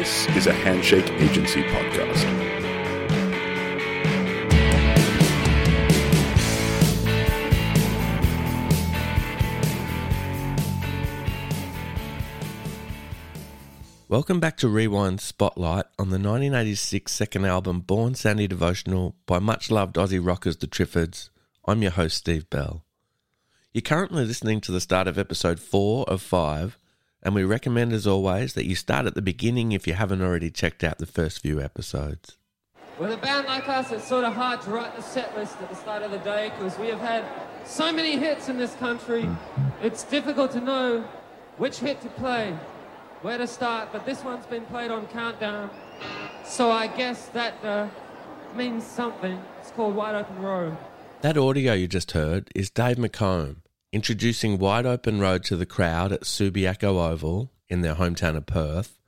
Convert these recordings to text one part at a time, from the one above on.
This is a Handshake Agency podcast. Welcome back to Rewind Spotlight on the 1986 second album Born Sandy Devotional by much loved Aussie rockers The Triffids. I'm your host, Steve Bell. You're currently listening to the start of episode 4 of 5, and we recommend, as always, that you start at the beginning if you haven't already checked out the first few episodes. With a band like us, it's sort of hard to write the set list at the start of the day because we have had so many hits in this country. It's difficult to know which hit to play, where to start, but this one's been played on Countdown, so I guess that uh, means something. It's called Wide Open Road. That audio you just heard is Dave McComb introducing Wide Open Road to the crowd at Subiaco Oval in their hometown of Perth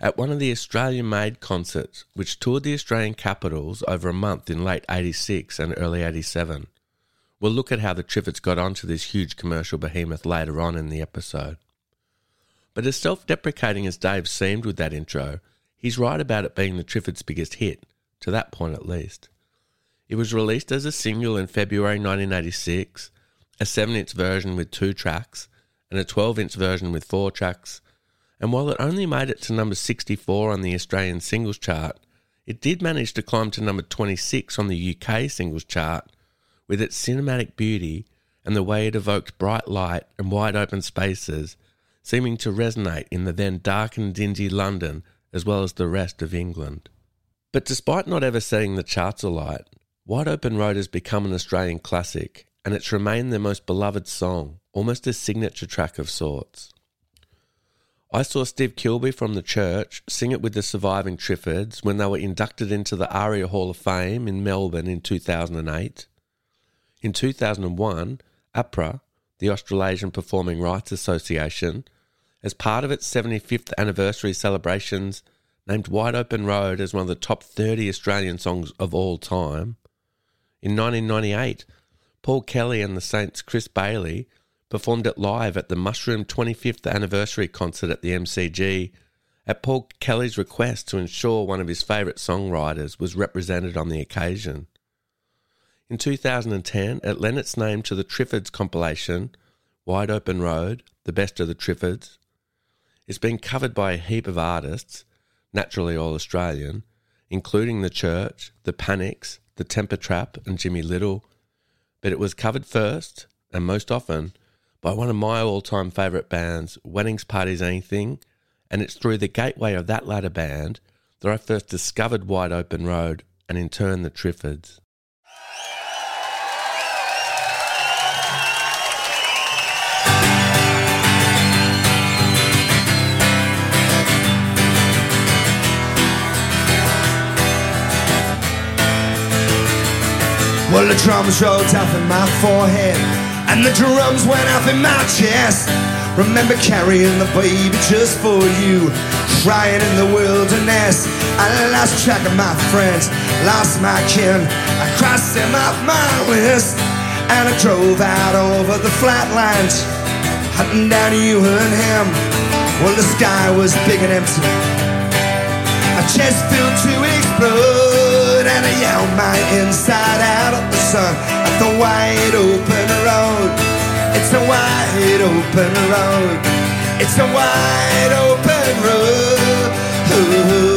at one of the Australian made concerts which toured the Australian capitals over a month in late 86 and early 87. We'll look at how the Triffids got onto this huge commercial behemoth later on in the episode. But as self deprecating as Dave seemed with that intro, he's right about it being the Triffids' biggest hit, to that point at least. It was released as a single in February 1986, a 7 inch version with two tracks, and a 12 inch version with four tracks. And while it only made it to number 64 on the Australian singles chart, it did manage to climb to number 26 on the UK singles chart with its cinematic beauty and the way it evoked bright light and wide open spaces, seeming to resonate in the then dark and dingy London as well as the rest of England. But despite not ever setting the charts alight, Wide Open Road has become an Australian classic, and it's remained their most beloved song, almost a signature track of sorts. I saw Steve Kilbey from the church sing it with the surviving Triffids when they were inducted into the ARIA Hall of Fame in Melbourne in 2008. In 2001, APRA, the Australasian Performing Rights Association, as part of its 75th anniversary celebrations, named Wide Open Road as one of the top 30 Australian songs of all time. In 1998, Paul Kelly and the Saints' Chris Bailey performed it live at the Mushroom 25th anniversary concert at the MCG at Paul Kelly's request to ensure one of his favourite songwriters was represented on the occasion. In 2010, it lent its name to the Triffids compilation, Wide Open Road, The Best of the Triffids. It's been covered by a heap of artists, naturally all Australian, including The Church, The Panics, The Temper Trap, and Jimmy Little. But it was covered first, and most often, by one of my all time favourite bands, Weddings, Parties, Anything, and it's through the gateway of that latter band that I first discovered Wide Open Road and in turn the Triffids. Well, the drums rolled up in my forehead, and the drums went up in my chest. Remember carrying the baby just for you, crying in the wilderness. I lost track of my friends, lost my kin. I crossed them off my list, and I drove out over the flatlands, hunting down you and him. Well, the sky was big and empty, my chest filled to explode, and I yelled my inside out of the sun at the wide open road. It's a wide open road. It's a wide open road.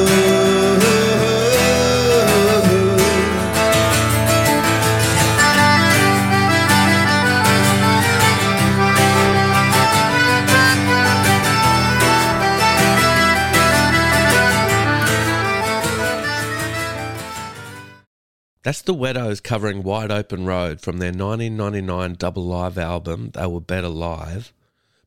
That's the Weddos covering Wide Open Road from their 1999 double live album, They Were Better Live.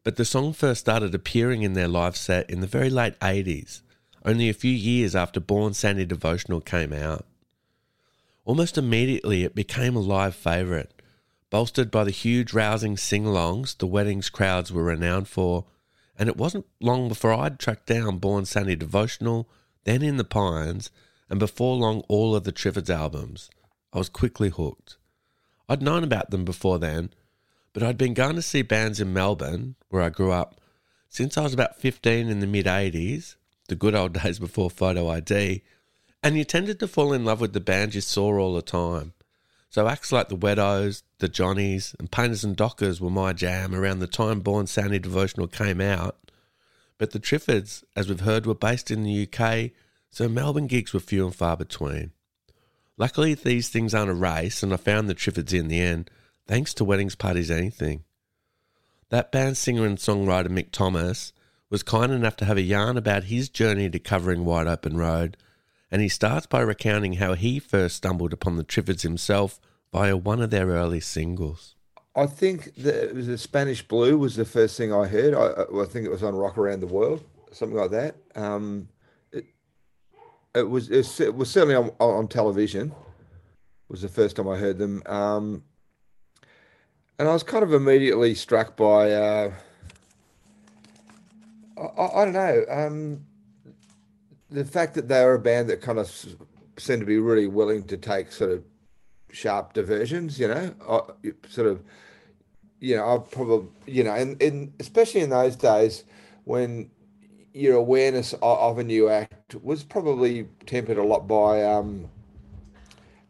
But the song first started appearing in their live set in the very late 80s, only a few years after Born Sandy Devotional came out. Almost immediately, it became a live favourite, bolstered by the huge, rousing sing alongs the weddings crowds were renowned for, and it wasn't long before I'd tracked down Born Sandy Devotional, then In the Pines, and before long all of the Triffids albums. I was quickly hooked. I'd known about them before then, but I'd been going to see bands in Melbourne, where I grew up, since I was about 15 in the mid 80s, the good old days before photo ID, and you tended to fall in love with the band you saw all the time. So acts like the Weddos, the Johnnies, and Painters and Dockers were my jam around the time Born Sandy Devotional came out. But the Triffids, as we've heard, were based in the UK, so Melbourne gigs were few and far between. Luckily, these things aren't a race, and I found the Triffids in the end, thanks to Weddings Parties Anything. That band singer and songwriter Mick Thomas was kind enough to have a yarn about his journey to covering Wide Open Road, and he starts by recounting how he first stumbled upon the Triffids himself via one of their early singles. I think the, it was the Spanish Blue was the first thing I heard. I, I think it was on Rock Around the World, something like that. Um, it, it was it was certainly on, on television. Was the first time I heard them, um, and I was kind of immediately struck by. Uh, I, I, don't know. Um, the fact that they were a band that kind of seemed to be really willing to take sort of sharp diversions, you know, sort of, you know, I probably, you know, and, and especially in those days when your awareness of, a new act was probably tempered a lot by um,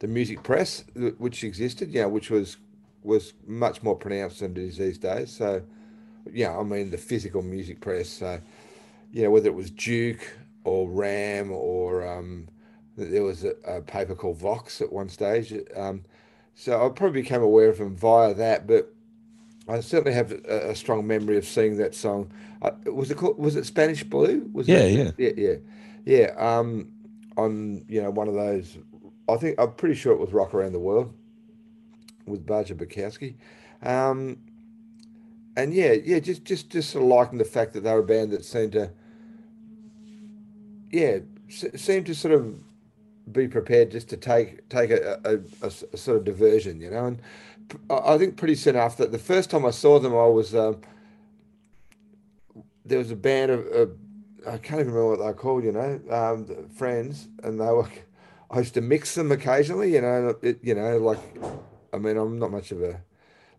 the music press, which existed, you know, which was was much more pronounced than it is these days. So, yeah, I mean the physical music press. So, you know, whether it was Juke or Ram or um, there was a, a, paper called Vox at one stage. Um, so I probably became aware of them via that, but I certainly have a, a strong memory of seeing that song. Uh, was it called, was it Spanish Blue? Was yeah, it, yeah, yeah, yeah, yeah. Um, on you know one of those, I think I'm pretty sure it was Rock Around the World with Basia Bonkowski. Um, and yeah, yeah, just just just sort of liking the fact that they were a band that seemed to, yeah, seemed to sort of be prepared just to take take a, a, a, a sort of diversion, you know. And I think pretty soon after the first time I saw them, I was um, there was a band of, of, I can't even remember what they're called, you know, um, friends, and they were. I used to mix them occasionally, you know. It, you know, like I mean, I'm not much of a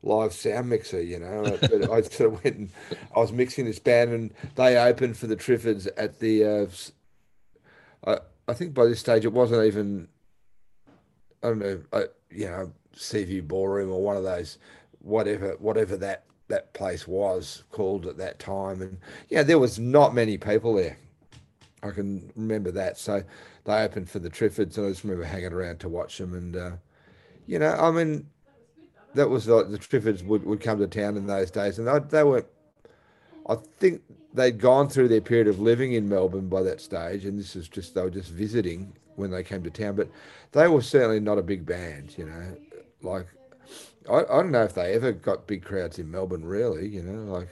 live sound mixer, you know. But I sort of went and I was mixing this band, and they opened for the Triffids at the. Uh, I I think by this stage it wasn't even. I don't know, I, you know, Seaview Ballroom or one of those, whatever, whatever that that place was called at that time, and yeah, there was not many people there. I can remember that. So they opened for the Triffids, and I just remember hanging around to watch them, and uh, you know, I mean, that was like the Triffids would, would come to town in those days, and they, they were, I think they'd gone through their period of living in Melbourne by that stage, and this is just they were just visiting when they came to town, but they were certainly not a big band, you know, like. I, I don't know if they ever got big crowds in Melbourne, really. You know, like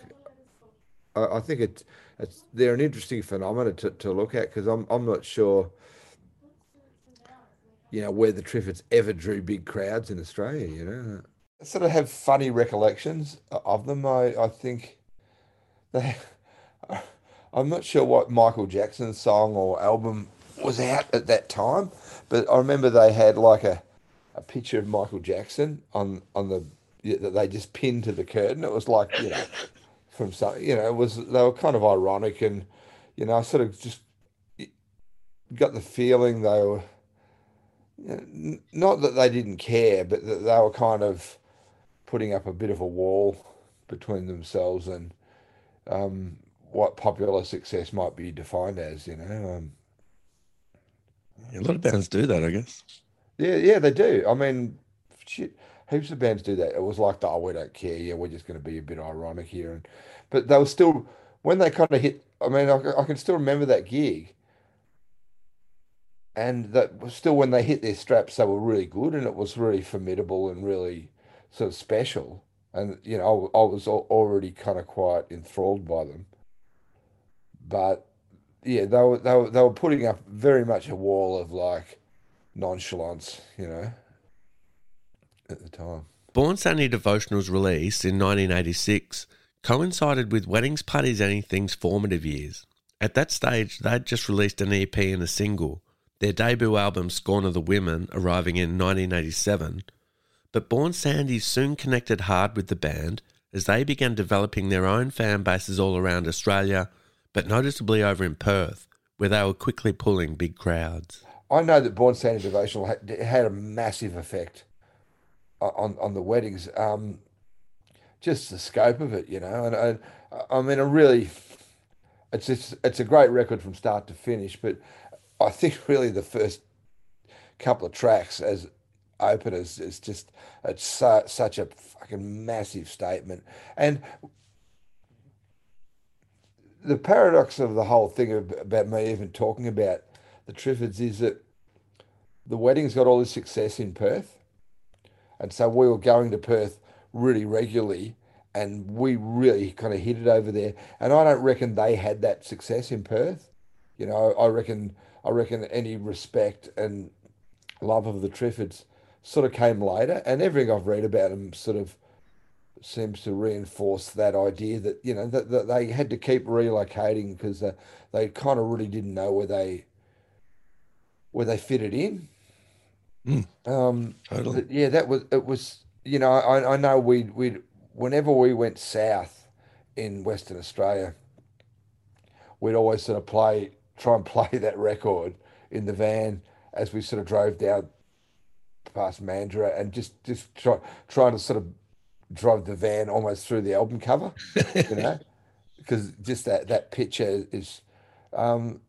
I, I think it's, it's they're an interesting phenomenon to, to look at because I'm I'm not sure you know, where the Triffids ever drew big crowds in Australia, you know. I sort of have funny recollections uh, of them. I, I think they, I'm not sure what Michael Jackson's song or album was out at that time, but I remember they had like a, a picture of Michael Jackson on, on the, that they just pinned to the curtain. It was like, you know, from some, you know, it was, they were kind of ironic and, you know, I sort of just got the feeling they were, not that they didn't care, but that they were kind of putting up a bit of a wall between themselves and um, what popular success might be defined as. You know, um, a lot of bands do that, I guess. Yeah, yeah, they do. I mean, shit, heaps of bands do that. It was like, oh, we don't care. Yeah, we're just going to be a bit ironic here, and but they were still when they kind of hit. I mean, I, I can still remember that gig and that still when they hit their straps, they were really good, and it was really formidable and really sort of special. And you know, I, I was already kind of quite enthralled by them. But yeah, they were they were they were putting up very much a wall of like nonchalance, you know, at the time. Born Sandy Devotional's release in 1986 coincided with Weddings Parties Anything's formative years. At that stage, they'd just released an EP and a single, their debut album Scorn of the Women arriving in 1987, but Born Sandy soon connected hard with the band as they began developing their own fan bases all around Australia, but noticeably over in Perth, where they were quickly pulling big crowds. I know that Born Sandy Devotional had, had a massive effect on on the weddings. Um, just the scope of it, you know, and, and I mean, a really, it's it's it's a great record from start to finish. But I think really the first couple of tracks as openers is just it's such a fucking massive statement, and the paradox of the whole thing about me even talking about the Triffids is that the wedding's got all this success in Perth. And so we were going to Perth really regularly and we really kind of hit it over there. And I don't reckon they had that success in Perth. You know, I reckon I reckon any respect and love of the Triffids sort of came later. And everything I've read about them sort of seems to reinforce that idea that you know that, that they had to keep relocating because uh, they kind of really didn't know where they where they fitted in. Mm, Um, totally. yeah, that was it. Was you know I I know we we whenever we went south in Western Australia, we'd always sort of play try and play that record in the van as we sort of drove down past Mandurah and just just try trying to sort of drive the van almost through the album cover, you know, because just that that picture is, um,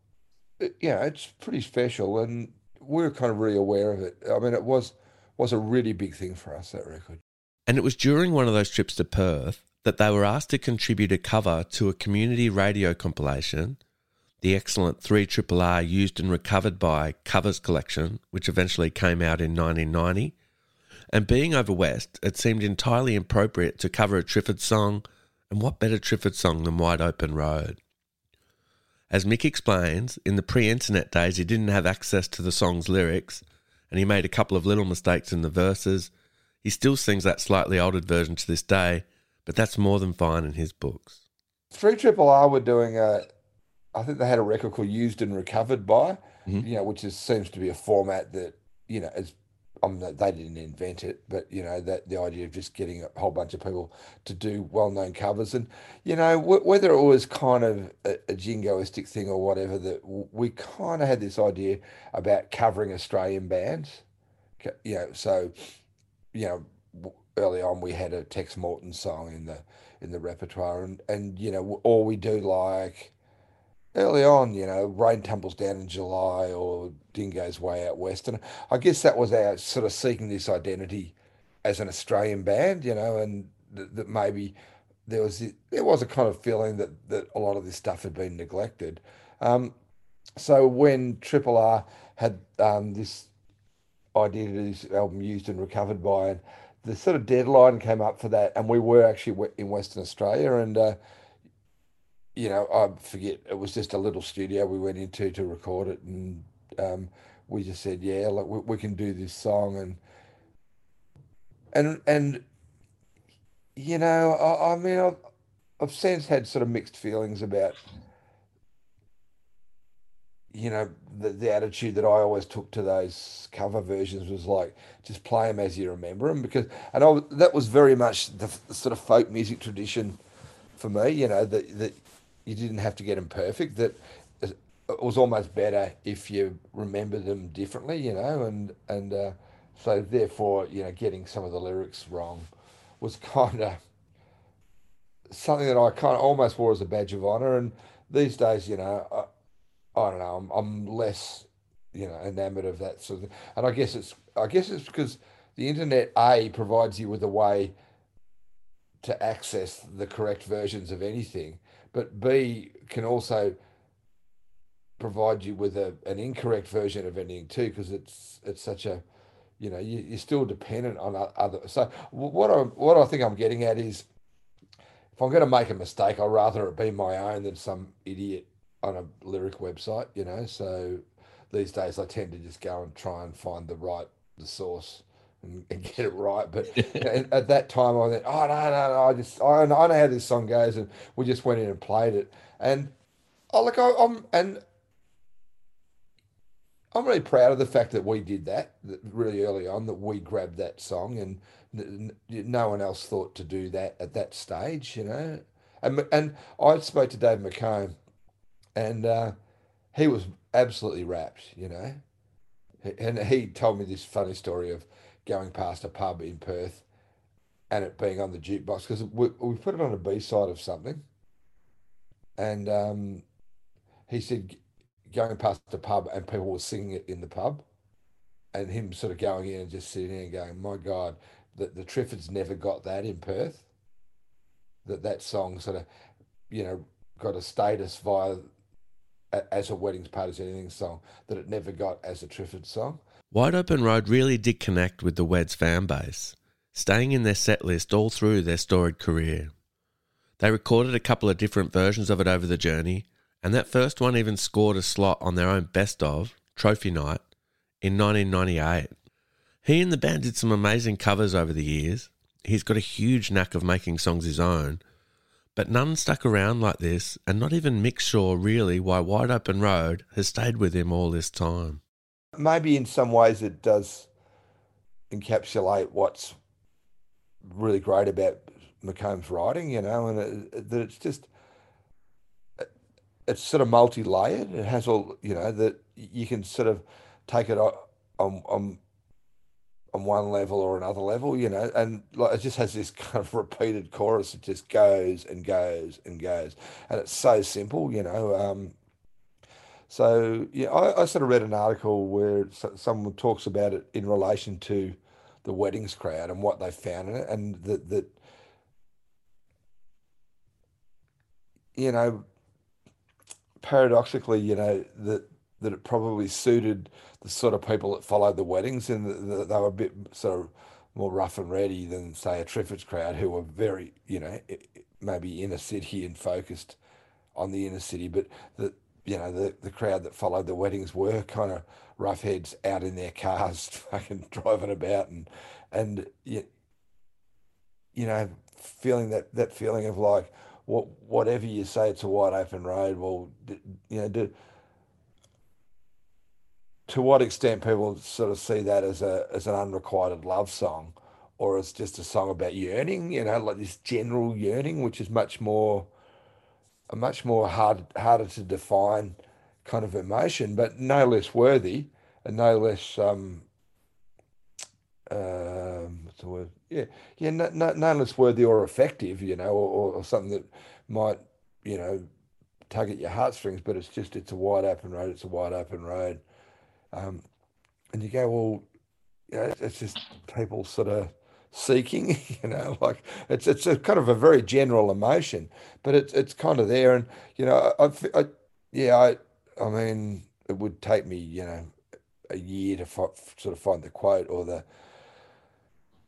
know, it's pretty special, and we were kind of really aware of it. I mean, it was was a really big thing for us that record. And it was during one of those trips to Perth that they were asked to contribute a cover to a community radio compilation, the excellent 3 Triple R used and recovered by covers collection, which eventually came out in 1990. And being over west, it seemed entirely appropriate to cover a Triffid song, and what better Triffid song than Wide Open Road? As Mick explains, in the pre internet days, he didn't have access to the song's lyrics, and he made a couple of little mistakes in the verses. He still sings that slightly altered version to this day, but that's more than fine in his books. Three Triple R were doing a, I think they had a record called "Used and Recovered by," Mhm. you know, which is seems to be a format that you know is. Um, they didn't invent it, but you know that the idea of just getting a whole bunch of people to do well-known covers, and you know wh- whether it was kind of a, a jingoistic thing or whatever, that w- we kind of had this idea about covering Australian bands, you know. So, you know, early on we had a Tex Morton song in the in the repertoire, and and you know, or we do like early on, you know, Rain Tumbles Down in July or Dingo's Way Out West, and I guess that was our sort of seeking this identity as an Australian band, you know, and that, that maybe there was there was a kind of feeling that that a lot of this stuff had been neglected. Um, so when Triple R had um, this idea to do this album used and recovered by, and the sort of deadline came up for that, and we were actually in Western Australia, and uh, you know, I forget it was just a little studio we went into to record it, and um, we just said, yeah, like we, we can do this song, and and and you know, I, I mean, I've, I've since had sort of mixed feelings about you know the, the attitude that I always took to those cover versions was like just play them as you remember them because and I, that was very much the, the sort of folk music tradition for me you know that that you didn't have to get them perfect that it was almost better if you remember them differently you know and and uh, so therefore you know getting some of the lyrics wrong was kind of something that I kind of almost wore as a badge of honor and these days you know I, I don't know. I'm, I'm less, you know, enamored of that sort of thing. And I guess it's, I guess it's because the internet A provides you with a way to access the correct versions of anything, but B can also provide you with a an incorrect version of anything too, because it's it's such a, you know, you, you're still dependent on other. So what I what I think I'm getting at is, if I'm going to make a mistake, I'd rather it be my own than some idiot on a lyric website, you know. So these days I tend to just go and try and find the right the source and, get it right. But at, at that time I went, oh no, no, no, I just I, I know how this song goes, and we just went in and played it. And oh look, I, I'm and I'm really proud of the fact that we did that, that really early on, that we grabbed that song, and no one else thought to do that at that stage, you know. And and I spoke to Dave McComb, and uh, he was absolutely rapt, you know. And he told me this funny story of going past a pub in Perth and it being on the jukebox because we, we put it on a B side of something. And um, he said going past the pub and people were singing it in the pub and him sort of going in and just sitting there and going, my God, the, the Triffids never got that in Perth. That that song sort of, you know, got a status via as a weddings parties anything song that it never got as a Triffid song. Wide Open Road really did connect with the Weds fan base, staying in their set list all through their storied career. They recorded a couple of different versions of it over the journey, and that first one even scored a slot on their own best of, Trophy Night, in 1998. He and the band did some amazing covers over the years. He's got a huge knack of making songs his own, but none stuck around like this, and not even Mick Shaw really why Wide Open Road has stayed with him all this time. Maybe in some ways it does encapsulate what's really great about McComb's writing, you know, and it, that it's just it's sort of multi-layered. It has all, you know, that you can sort of take it on on on one level or another level, you know, and like it just has this kind of repeated chorus. It just goes and goes and goes, and it's so simple, you know. Um, so yeah, I, I sort of read an article where someone talks about it in relation to the weddings crowd and what they found in it, and that that you know, paradoxically, you know that that it probably suited the sort of people that followed the weddings and the, the, they were a bit sort of more rough and ready than say a Triffids crowd who were very, you know, maybe inner city and focused on the inner city, but the you know the the crowd that followed the weddings were kind of roughheads out in their cars, fucking driving about and and you, you know feeling that that feeling of like what whatever you say it's a wide open road. Well, you know do to what extent people sort of see that as a as an unrequited love song or as just a song about yearning, you know, like this general yearning, which is much more a much more hard harder to define kind of emotion, but no less worthy and no less um um what's the word? Yeah, yeah, no, no, no less worthy or effective, you know, or, or something that might, you know, tug at your heartstrings, but it's just it's a wide open road, it's a wide open road um, and you go, well, you know, it's just people sort of seeking, you know, like it's it's a kind of a very general emotion, but it's it's kind of there, and you know, I, I yeah, I I mean, it would take me, you know, a year to sort of find the quote or the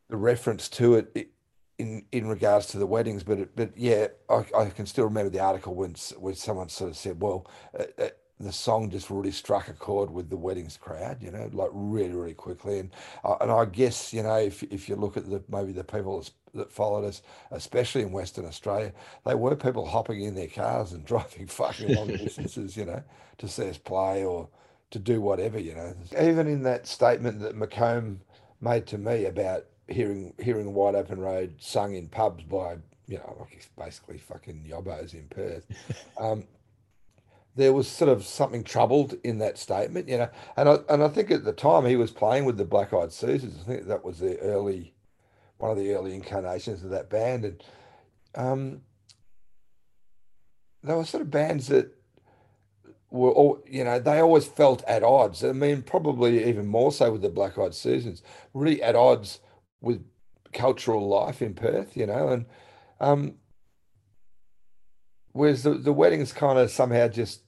the reference to it in in regards to the weddings, but it, but yeah, I, I can still remember the article when when someone sort of said, well, uh, uh the song just really struck a chord with the weddings crowd, you know, like really, really quickly. And uh, and I guess you know if if you look at the maybe the people that followed us, especially in Western Australia, they were people hopping in their cars and driving fucking long distances, you know, to see us play or to do whatever, you know. Even in that statement that McComb made to me about hearing hearing Wide Open Road sung in pubs by you know like basically fucking yobbos in Perth. Um, there was sort of something troubled in that statement, you know. And I and I think at the time he was playing with the Black Eyed Susans. I think that was the early, one of the early incarnations of that band, and um, they were sort of bands that were all, you know, they always felt at odds. I mean, probably even more so with the Black Eyed Susans, really at odds with cultural life in Perth, you know, and um, whereas the, the weddings kind of somehow just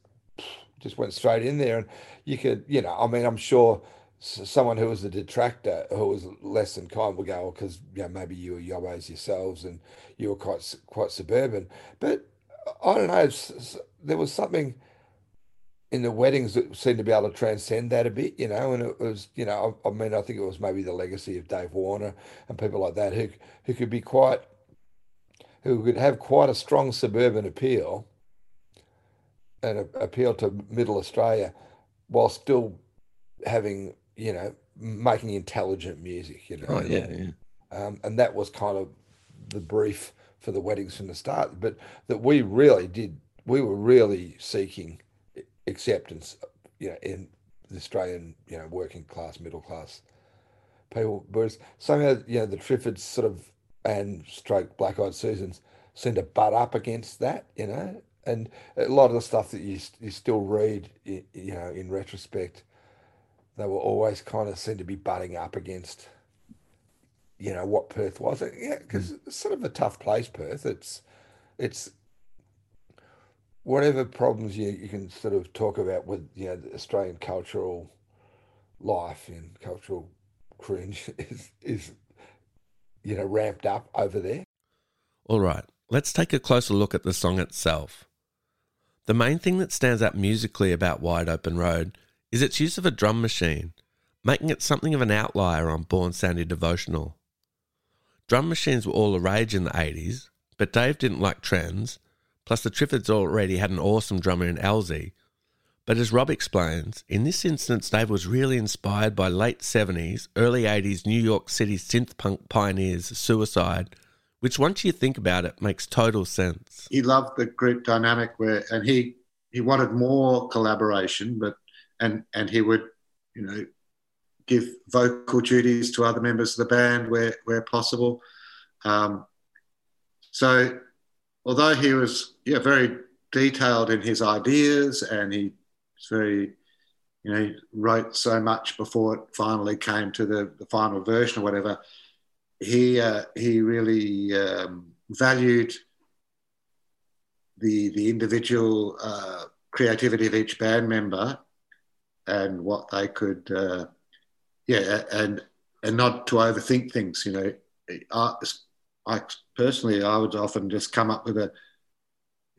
just went straight in there and you could you know i mean i'm sure someone who was a detractor who was less than kind would go oh, because well, you know maybe you were yobbos yourselves and you were quite quite suburban. But i don't know there was something in the weddings that seemed to be able to transcend that a bit you know and it was you know i, I mean i think it was maybe the legacy of dave warner and people like that who who could be quite who could have quite a strong suburban appeal and a, appeal to middle Australia while still having, you know, making intelligent music, you know. Oh, yeah, yeah. Um, and that was kind of the brief for the weddings from the start. But that we really did, we were really seeking acceptance, you know, in the Australian, you know, working class, middle class people. Whereas somehow, you know, the Triffids sort of and stroke Black Eyed Susans seem to butt up against that, you know, and a lot of the stuff that you you still read, you know, in retrospect, they were always kind of seem to be butting up against, you know, what Perth was. Yeah, hmm. because it's sort of a tough place, Perth. It's it's whatever problems you, you can sort of talk about with you know the Australian cultural life and cultural cringe is is you know ramped up over there. All right, let's take a closer look at the song itself. The main thing that stands out musically about Wide Open Road is its use of a drum machine, making it something of an outlier on Born Sandy Devotional. Drum machines were all the rage in the 80s, but Dave didn't like trends, plus the Triffids already had an awesome drummer in Alsy. But as Rob explains, in this instance, Dave was really inspired by late 70s, early 80s New York City synth punk pioneers Suicide, which once you think about it makes total sense. He loved the group dynamic where, and he he wanted more collaboration, but and and he would, you know, give vocal duties to other members of the band where where possible. Um, so, although he was yeah very detailed in his ideas and he was very you know wrote so much before it finally came to the, the final version or whatever he uh, he really um, valued the the individual uh, creativity of each band member and what they could, uh, yeah, and and not to overthink things. You know, I, I personally, I would often just come up with a,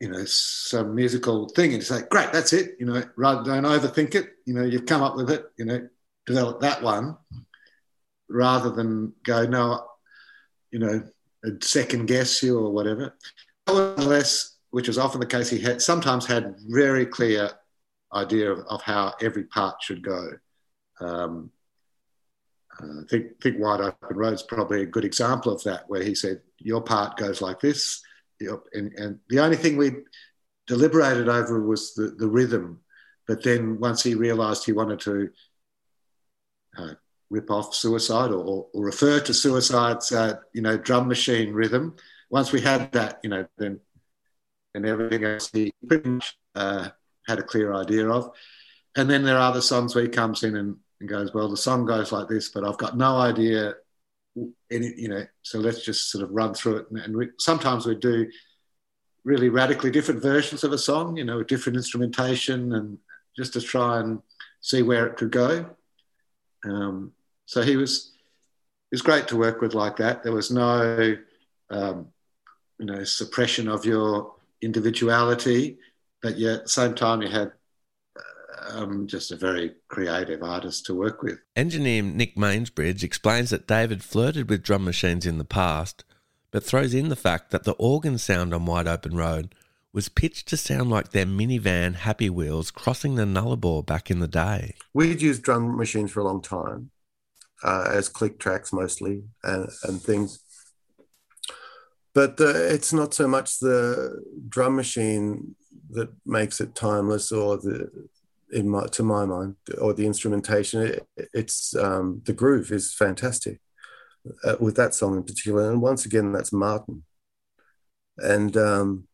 you know, some musical thing and say, great, that's it. You know, rather don't overthink it. You know, you've come up with it. You know, develop that one, rather than go, no, you know, second guess you or whatever. Nevertheless, which was often the case, he had sometimes had very clear idea of, of how every part should go. Um, uh, think, think Wide Open Road is probably a good example of that, where he said, Your part goes like this. And, and the only thing we deliberated over was the, the rhythm. But then once he realized he wanted to uh, rip off suicide or, or refer to suicide's, uh, you know, drum machine rhythm, once we had that, you know, then and everything else he pretty much uh, had a clear idea of. And then there are other songs where he comes in and, and goes, well, the song goes like this, but I've got no idea, any, you know, so let's just sort of run through it. And, and we, sometimes we do really radically different versions of a song, you know, different instrumentation and just to try and see where it could go. Um, so he was, it was great to work with like that. There was no, um, you know, suppression of your individuality but yet at the same time you had um, just a very creative artist to work with. Engineer Nick Mainsbridge explains that David flirted with drum machines in the past, but throws in the fact that the organ sound on Wide Open Road was pitched to sound like their minivan Happy Wheels crossing the Nullarbor back in the day. We'd used drum machines for a long time, uh, as click tracks mostly, and, and things. But uh, it's not so much the drum machine that makes it timeless or the in my to my mind or the instrumentation it, it's um, the groove is fantastic uh, with that song in particular. And once again that's martin. And um,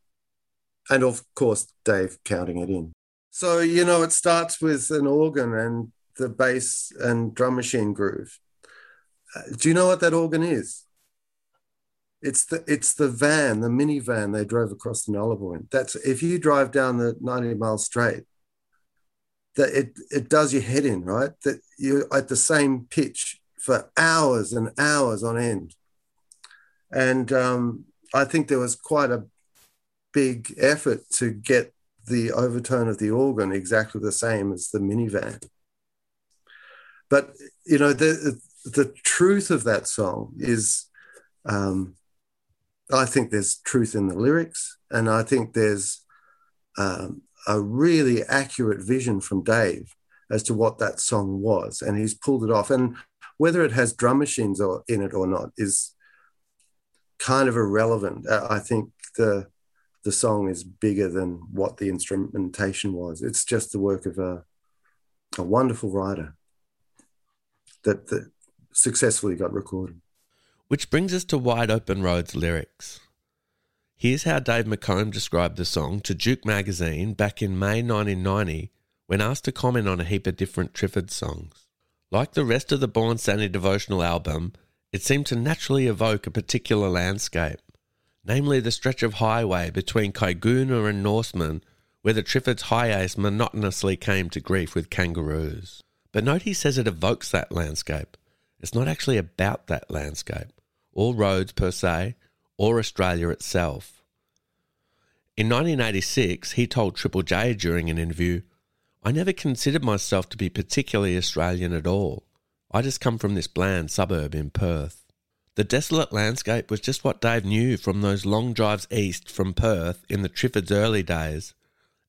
and of course dave counting it in. So you know it starts with an organ and the bass and drum machine groove. Uh, do you know what that organ is? It's the it's the van, the minivan they drove across the Nullarbor. That's if you drive down the 90 mile straight, that it it does your head in, right? That you're at the same pitch for hours and hours on end. And um, I think there was quite a big effort to get the overtone of the organ exactly the same as the minivan. But you know the the truth of that song is um, I think there's truth in the lyrics, and I think there's um, a really accurate vision from Dave as to what that song was, and he's pulled it off. And whether it has drum machines or, in it or not is kind of irrelevant. Uh, I think the the song is bigger than what the instrumentation was. It's just the work of a, a wonderful writer that, that successfully got recorded. Which brings us to Wide Open Road's lyrics. Here's how Dave McComb described the song to Juke magazine back in May 1990 when asked to comment on a heap of different Triffid songs. Like the rest of the Born Sandy Devotional album, it seemed to naturally evoke a particular landscape, namely the stretch of highway between Caiguna and Norseman, where the Triffids' HiAce monotonously came to grief with kangaroos. But note he says it evokes that landscape. It's not actually about that landscape, or roads per se, or Australia itself. In 1986, he told Triple J during an interview I never considered myself to be particularly Australian at all. I just come from this bland suburb in Perth. The desolate landscape was just what Dave knew from those long drives east from Perth in the Triffids' early days,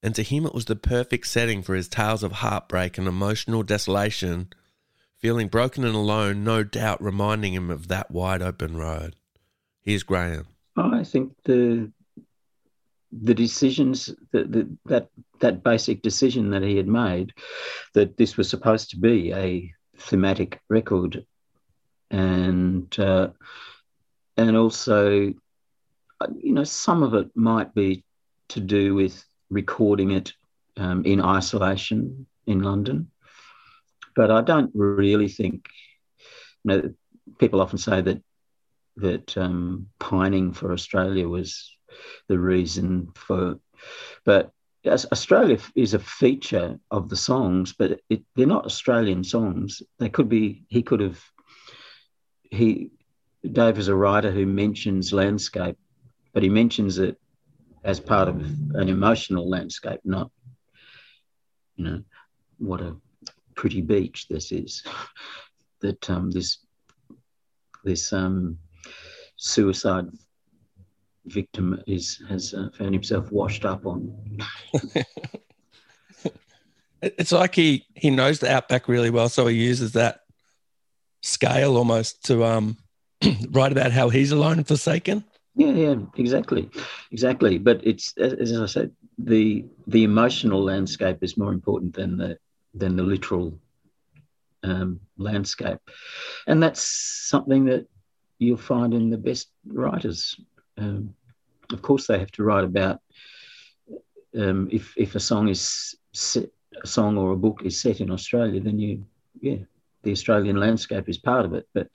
and to him it was the perfect setting for his tales of heartbreak and emotional desolation, feeling broken and alone, no doubt reminding him of that wide open road. Here's Graham. I think the the decisions that, that that that basic decision that he had made that this was supposed to be a thematic record and uh, and also you know some of it might be to do with recording it um, in isolation in London but I don't really think you know people often say that that um, pining for Australia was the reason for. But Australia is a feature of the songs, but it, they're not Australian songs. They could be. He could have. He, Dave is a writer who mentions landscape, but he mentions it as part of an emotional landscape, not, you know, what a pretty beach this is. that um, this this um, suicide victim is has uh, found himself washed up on. it's like he he knows the outback really well, so he uses that scale almost to um write about how he's alone and forsaken. Yeah, yeah, exactly, exactly. But it's as I said, the the emotional landscape is more important than the than the literal um, landscape, and that's something that you'll find in the best writers. Um, of course, they have to write about um, if if a song is set, a song or a book is set in Australia, then you yeah, the Australian landscape is part of it, but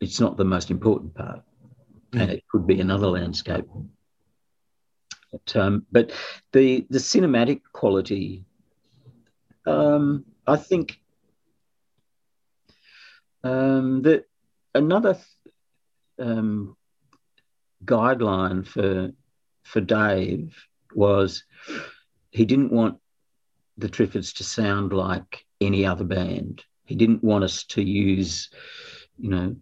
it's not the most important part, mm. and it could be another landscape. But, um, but the the cinematic quality, um, I think um, that another um, guideline for for Dave was he didn't want the Triffids to sound like any other band. He didn't want us to use, you know,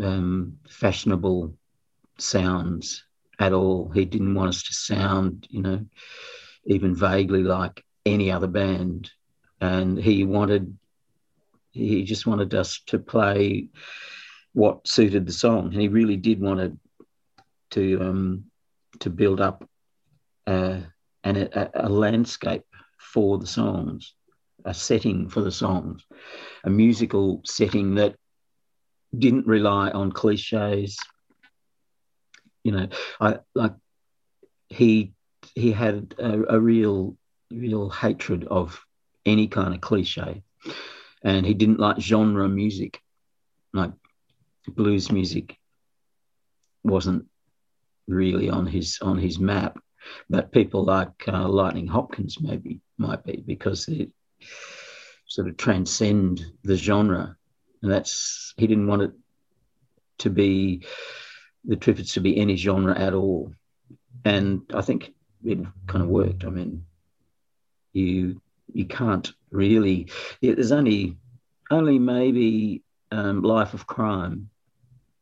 um, fashionable sounds at all. He didn't want us to sound, you know, even vaguely like any other band. And he wanted, he just wanted us to play what suited the song. And he really did want to to um, to build up uh, an, a, a landscape for the songs, a setting for the songs, a musical setting that didn't rely on cliches. You know, I like he he had a, a real real hatred of any kind of cliche, and he didn't like genre music, like blues music wasn't really on his on his map. But people like uh, Lightning Hopkins maybe might be because they sort of transcend the genre, and that's he didn't want it to be the Triffids to be any genre at all, and I think it kind of worked. I mean, you you can't really. There's only only maybe um, Life of Crime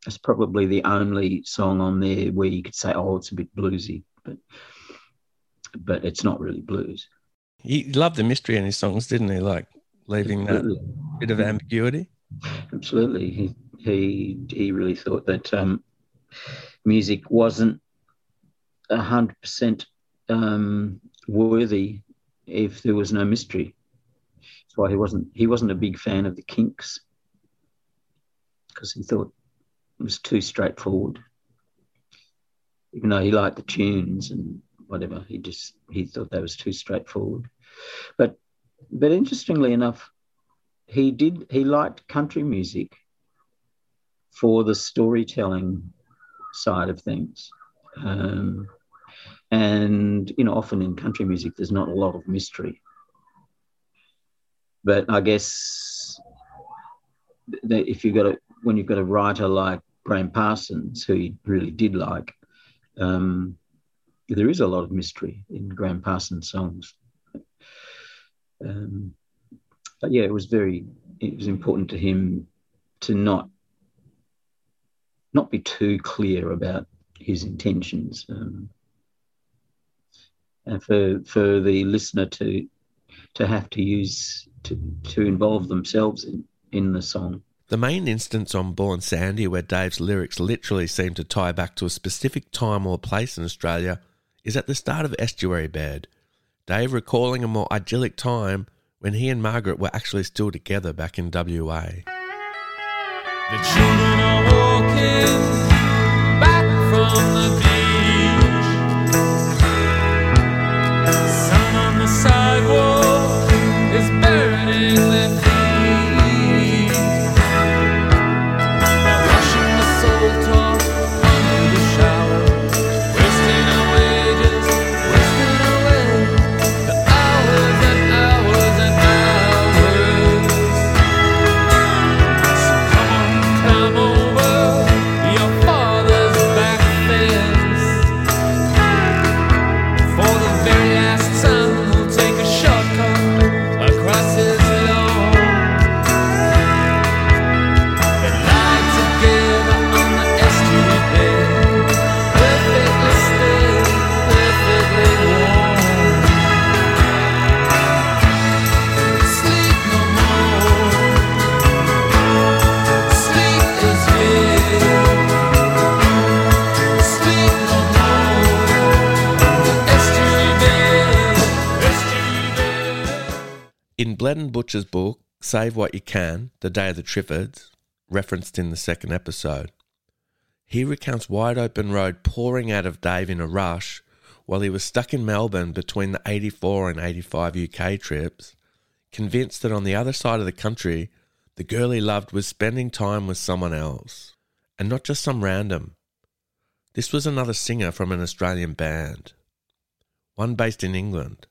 it's probably the only song on there where you could say, "Oh, it's a bit bluesy," but but it's not really blues. He loved the mystery in his songs, didn't he? Like leaving Absolutely. that bit of ambiguity. Absolutely, he he he really thought that um, music wasn't hundred percent um, worthy if there was no mystery. That's why he wasn't he wasn't a big fan of the Kinks because he thought it was too straightforward. Even though he liked the tunes and whatever, he just he thought that was too straightforward. But but interestingly enough, he did he liked country music for the storytelling side of things. Um, and you know, often in country music, there's not a lot of mystery. But I guess that if you've got a when you've got a writer like Gram Parsons, who he really did like, um, there is a lot of mystery in Gram Parsons' songs. Um, but yeah, it was very it was important to him to not not be too clear about his intentions, um, and for for the listener to to have to use to to involve themselves in in the song. The main instance on Born Sandy where Dave's lyrics literally seem to tie back to a specific time or place in Australia is at the start of Estuary Bed. Dave recalling a more idyllic time when he and Margaret were actually still together back in WA. The children are walking back from the Butcher's book, Save What You Can, The Day of the Triffids, referenced in the second episode, he recounts Wide Open Road pouring out of Dave in a rush while he was stuck in Melbourne between the 84 and 85 UK trips, convinced that on the other side of the country, the girl he loved was spending time with someone else, and not just some random. This was another singer from an Australian band, one based in England,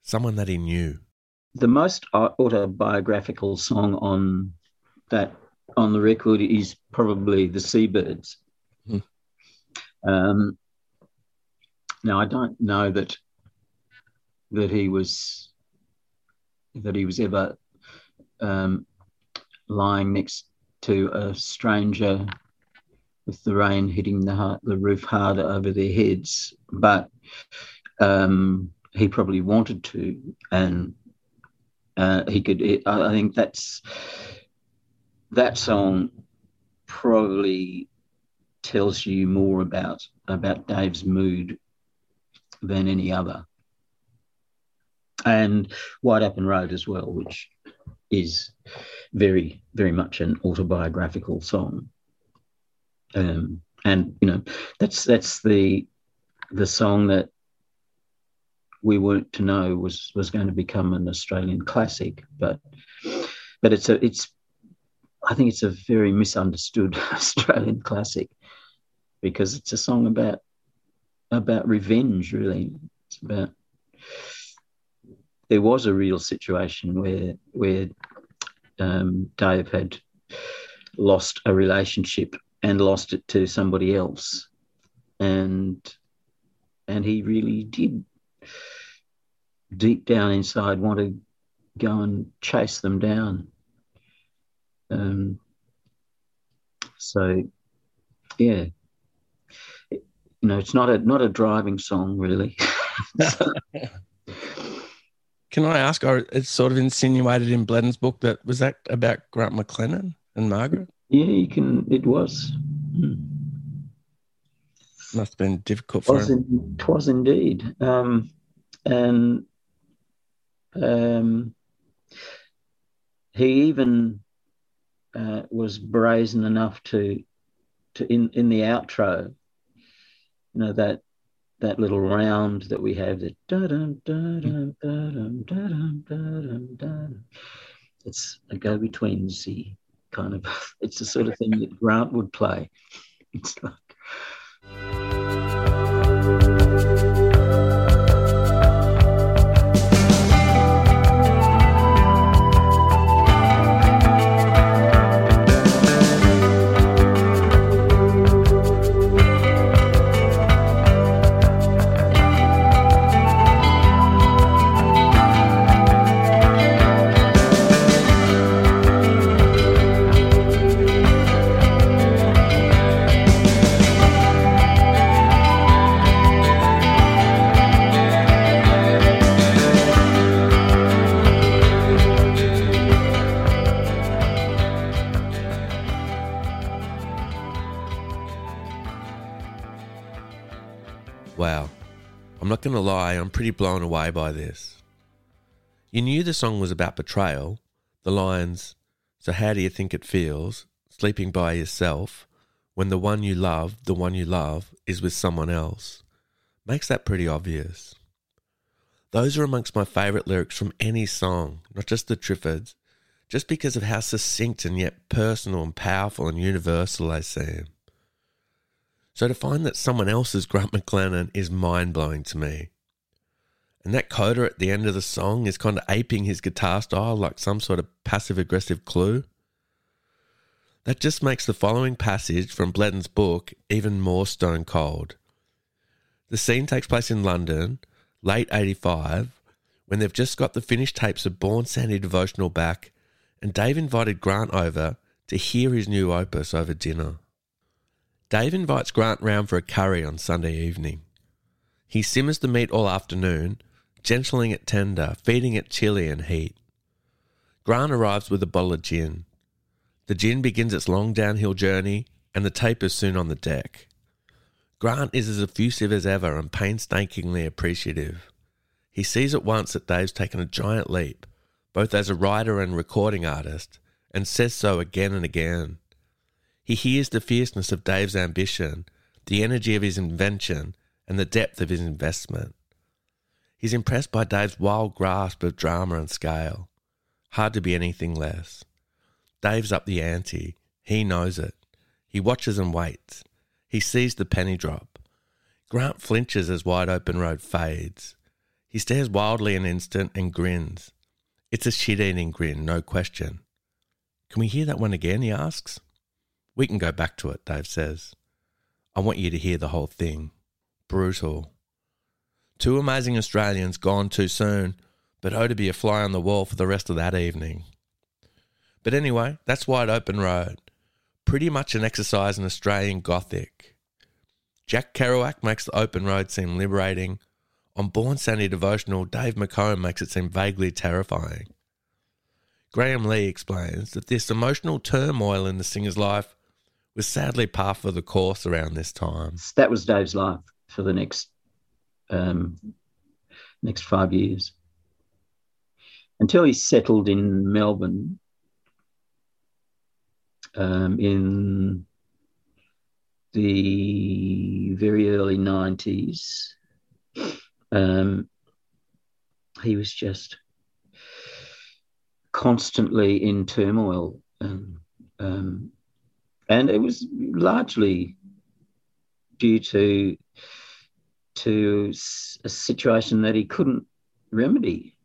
someone that he knew. The most autobiographical song on that on the record is probably the Seabirds. Hmm. Um, now I don't know that that he was that he was ever um, lying next to a stranger with the rain hitting the heart, the roof harder over their heads, but um, he probably wanted to, and uh, he could. I I think that's that song probably tells you more about about Dave's mood than any other, and Wide Open Road as well, which is very very much an autobiographical song. Um, and you know that's that's the the song that we weren't to know was was going to become an Australian classic, but but it's a it's I think it's a very misunderstood Australian classic because it's a song about about revenge. Really, it's about there was a real situation where where um, Dave had lost a relationship and lost it to somebody else, and and he really did deep down inside want to go and chase them down. Um, so, yeah, you know, it's not a not a driving song really. Can I ask? Or it's sort of insinuated in Bleddyn's book that was that about Grant McLennan and Margaret. yeah, you can. It was. Hmm. Must have been difficult for was him. in, twas indeed. Um, and um, he even uh, was brazen enough to to in in the outro, you know that that little round that we have that it's a go between Z kind of it's the sort of thing that Grant would play. It's like not going to lie, I'm pretty blown away by this. You knew the song was about betrayal. The lines, So how do you think it feels, sleeping by yourself, when the one you love, the one you love, is with someone else, makes that pretty obvious. Those are amongst my favourite lyrics from any song, not just the Triffids, just because of how succinct and yet personal and powerful and universal they seem. So to find that someone else's Grant McLennan is mind blowing to me. And that coda at the end of the song is kind of aping his guitar style like some sort of passive aggressive clue. That just makes the following passage from Bleddyn's book even more stone cold. The scene takes place in London, late 85, when they've just got the finished tapes of Born Sandy Devotional back, and Dave invited Grant over to hear his new opus over dinner. Dave invites Grant round for a curry on Sunday evening. He simmers the meat all afternoon, gentling it tender, feeding it chili and heat. Grant arrives with a bottle of gin. The gin begins its long downhill journey, and the tape is soon on the deck. Grant is as effusive as ever and painstakingly appreciative. He sees at once that Dave's taken a giant leap, both as a writer and recording artist, and says so again and again. He hears the fierceness of Dave's ambition, the energy of his invention, and the depth of his investment. He's impressed by Dave's wild grasp of drama and scale. Hard to be anything less. Dave's up the ante. He knows it. He watches and waits. He sees the penny drop. Grant flinches as Wide Open Road fades. He stares wildly an instant and grins. It's a shit eating grin, no question. Can we hear that one again? he asks. We can go back to it, Dave says. I want you to hear the whole thing. Brutal. Two amazing Australians gone too soon, but oh to be a fly on the wall for the rest of that evening. But anyway, that's Wide Open Road. Pretty much an exercise in Australian Gothic. Jack Kerouac makes the open road seem liberating. On Born Sandy Devotional, Dave McComb makes it seem vaguely terrifying. Graham Lee explains that this emotional turmoil in the singer's life was sadly par for the course around this time. that was Dave's life for the next um, next five years until he settled in Melbourne um, in the very early nineties. Um, he was just constantly in turmoil. Um, um, and it was largely due to to a situation that he couldn't remedy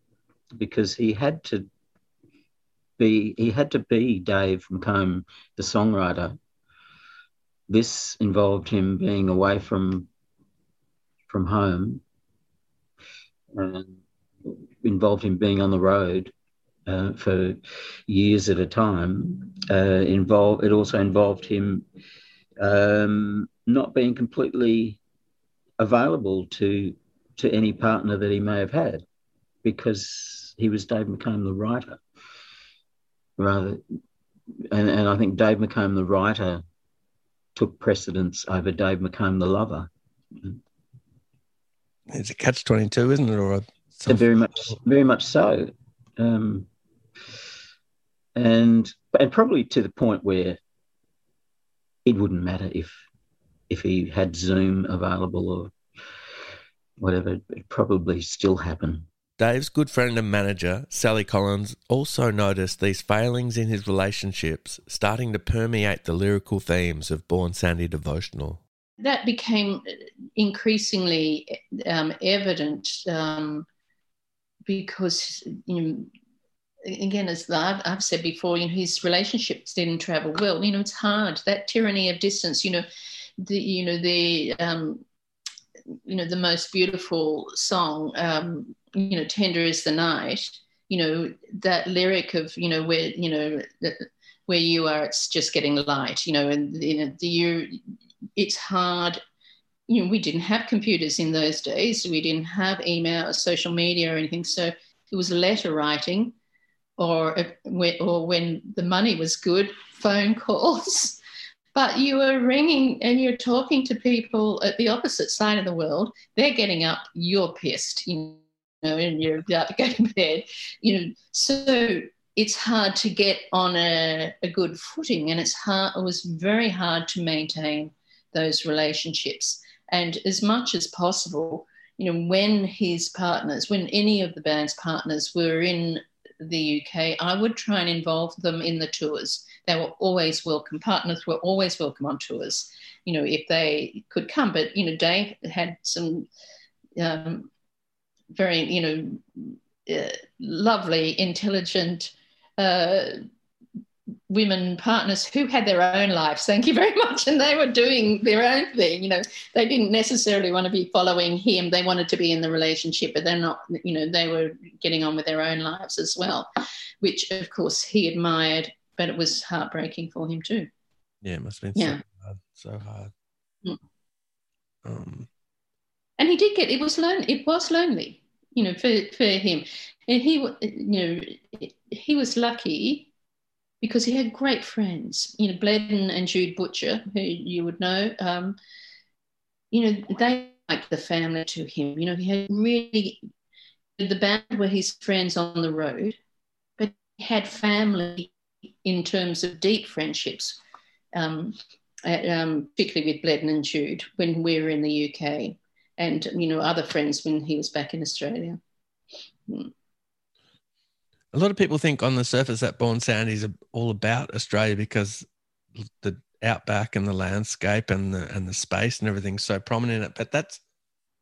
because he had to be he had to be Dave McComb, the songwriter. This involved him being away from from home and involved him being on the road uh, for years at a time. Uh, involved it also involved him um, not being completely available to to any partner that he may have had because he was Dave McComb the writer rather and, and I think Dave McComb the writer took precedence over Dave McComb the lover It's a catch twenty two, isn't it? Or a, very much, very much so, um, and and probably to the point where it wouldn't matter if if he had Zoom available or whatever. It'd probably still happen. Dave's good friend and manager, Sally Collins, also noticed these failings in his relationships starting to permeate the lyrical themes of Born Sandy Devotional. that became increasingly um, evident um, because you know again as I've, said before you know his relationships didn't travel well you know it's hard that tyranny of distance you know the you know the um, you know the most beautiful song um, you know tender is the night you know that lyric of you know where you know where you are it's just getting light you know and you know the you it's hard you know we didn't have computers in those days we didn't have email or social media or anything so it was letter writing or or when the money was good phone calls. But you were ringing and you're talking to people at the opposite side of the world. They're getting up you're pissed you know and you're about to go to bed you know. So it's hard to get on a, a good footing and it's hard it was very hard to maintain those relationships. And as much as possible you know when his partners when any of the band's partners were in the uk i would try and involve them in the tours. They were always welcome. Partners were always welcome on tours. You know if they could come but you know dave had some um, very you know uh, lovely intelligent uh, women partners who had their own lives thank you very much and they were doing their own thing you know they didn't necessarily want to be following him they wanted to be in the relationship but they're not you know they were getting on with their own lives as well which of course he admired but it was heartbreaking for him too Yeah, it must have been so so hard. So hard. Mm. Um, and he did get it was lone it was lonely you know for for him and he you know he was lucky because he had great friends you know Bleddyn and Jude Butcher who you would know um, you know they liked the family to him you know he had really the band were his friends on the road but he had family in terms of deep friendships um, at, um, particularly with Bleddyn and Jude when we were in the UK and you know other friends when he was back in Australia. Mm. A lot of people think on the surface that Born Sandy is all about Australia because the outback and the landscape and the and the space and everything's so prominent in it. But that's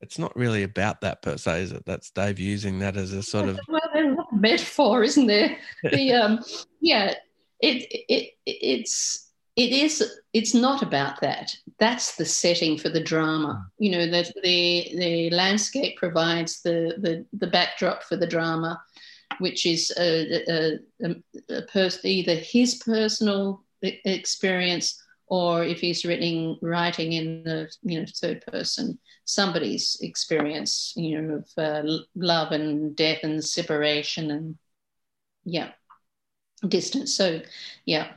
it's not really about that per se, is it? That's Dave using that as a sort of Well, there's a metaphor, isn't there? The um, yeah, it it it's it is it's not about that. That's the setting for the drama. You know that the the landscape provides the the the backdrop for the drama, which is a, a, a, pers- either his personal experience or if he's writing writing in the you know third person somebody's experience you know of uh, love and death and separation and yeah distance. So yeah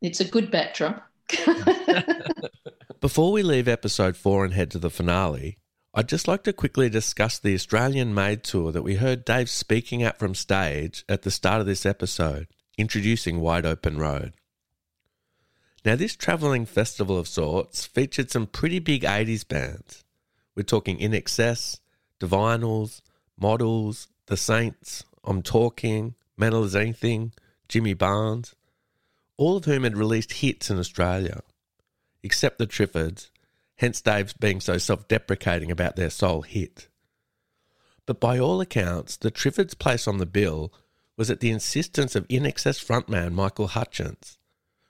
it's a good backdrop. Before we leave episode four and head to the finale, I'd just like to quickly discuss the Australian Made tour that we heard Dave speaking at from stage at the start of this episode, introducing Wide Open Road. Now, this travelling festival of sorts featured some pretty big 80s bands. We're talking In Excess, Divinyls, Models, The Saints, I'm Talking, Mental as Anything, Jimmy Barnes, all of whom had released hits in Australia except the Triffids, hence Dave's being so self deprecating about their sole hit. But by all accounts, the Triffids' place on the bill was at the insistence of INXS frontman Michael Hutchence,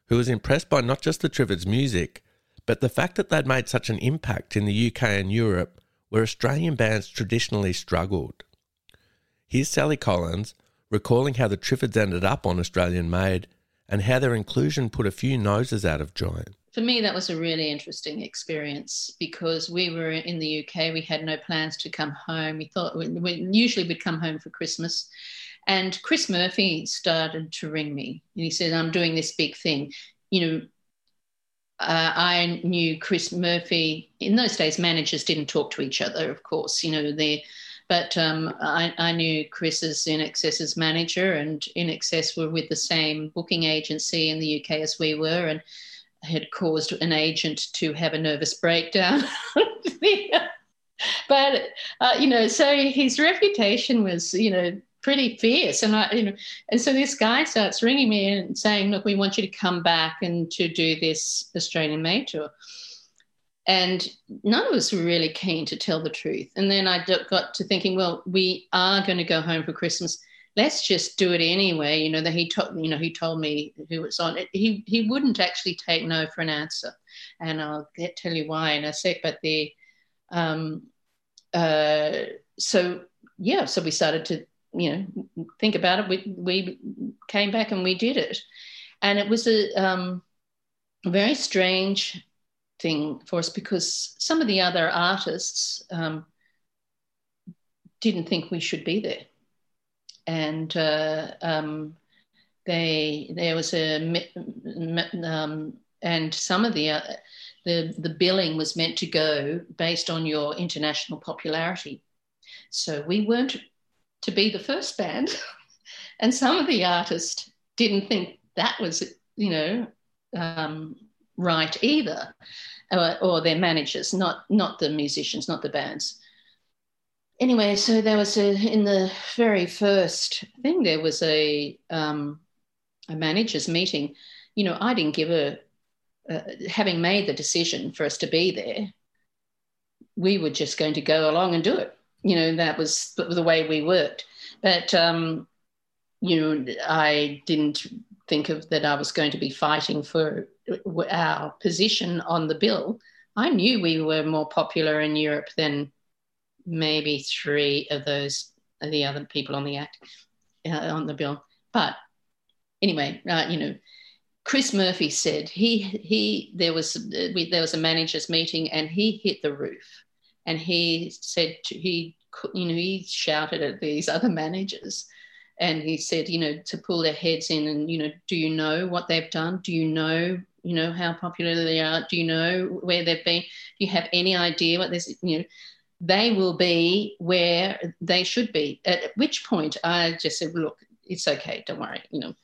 who was impressed by not just the Triffids' music, but the fact that they'd made such an impact in the UK and Europe where Australian bands traditionally struggled. Here's Sally Collins recalling how the Triffids ended up on Australian Made and how their inclusion put a few noses out of joint. For me that was a really interesting experience because we were in the uk we had no plans to come home we thought we, we usually we'd come home for christmas and chris murphy started to ring me and he said i'm doing this big thing you know uh, I knew Chris Murphy. In those days, managers didn't talk to each other, of course. You know, they, but um, I, I, knew Chris as INXS's manager, and In Excess were with the same booking agency in the UK as we were, and had caused an agent to have a nervous breakdown. but uh, you know, so his reputation was, you know, pretty fierce. And I, you know, and so this guy starts ringing me and saying, "Look, we want you to come back and to do this Australian Made tour." And none of us were really keen to tell the truth. And then I got to thinking, well, we are going to go home for Christmas. Let's just do it anyway. You know that he told, you know, he told me who was on it. He he wouldn't actually take no for an answer, and I'll get tell you why in a sec. But the, um, uh, so yeah, so we started to you know think about it we, we came back and we did it and it was a um, very strange thing for us because some of the other artists um, didn't think we should be there and uh, um, they there was a um, and some of the uh, the the billing was meant to go based on your international popularity so we weren't to be the first band. and some of the artists didn't think that was, you know, um, right either, or, or their managers, not not the musicians, not the bands. Anyway, so there was a in the very first thing there was a um, a managers meeting. You know, I didn't give a uh, having made the decision for us to be there. We were just going to go along and do it you know that was the way we worked but um, you know i didn't think of that i was going to be fighting for our position on the bill i knew we were more popular in europe than maybe three of those the other people on the act uh, on the bill. But anyway uh, you know chris murphy said he he there was uh, we, there was a managers meeting and he hit the roof. And he said to, he you know he shouted at these other managers and he said you know to pull their heads in and you know do you know what they've done? Do you know you know how popular they are? Do you know where they've been? Do you have any idea what this you know they will be where they should be. At which point i just said look it's okay don't worry you know.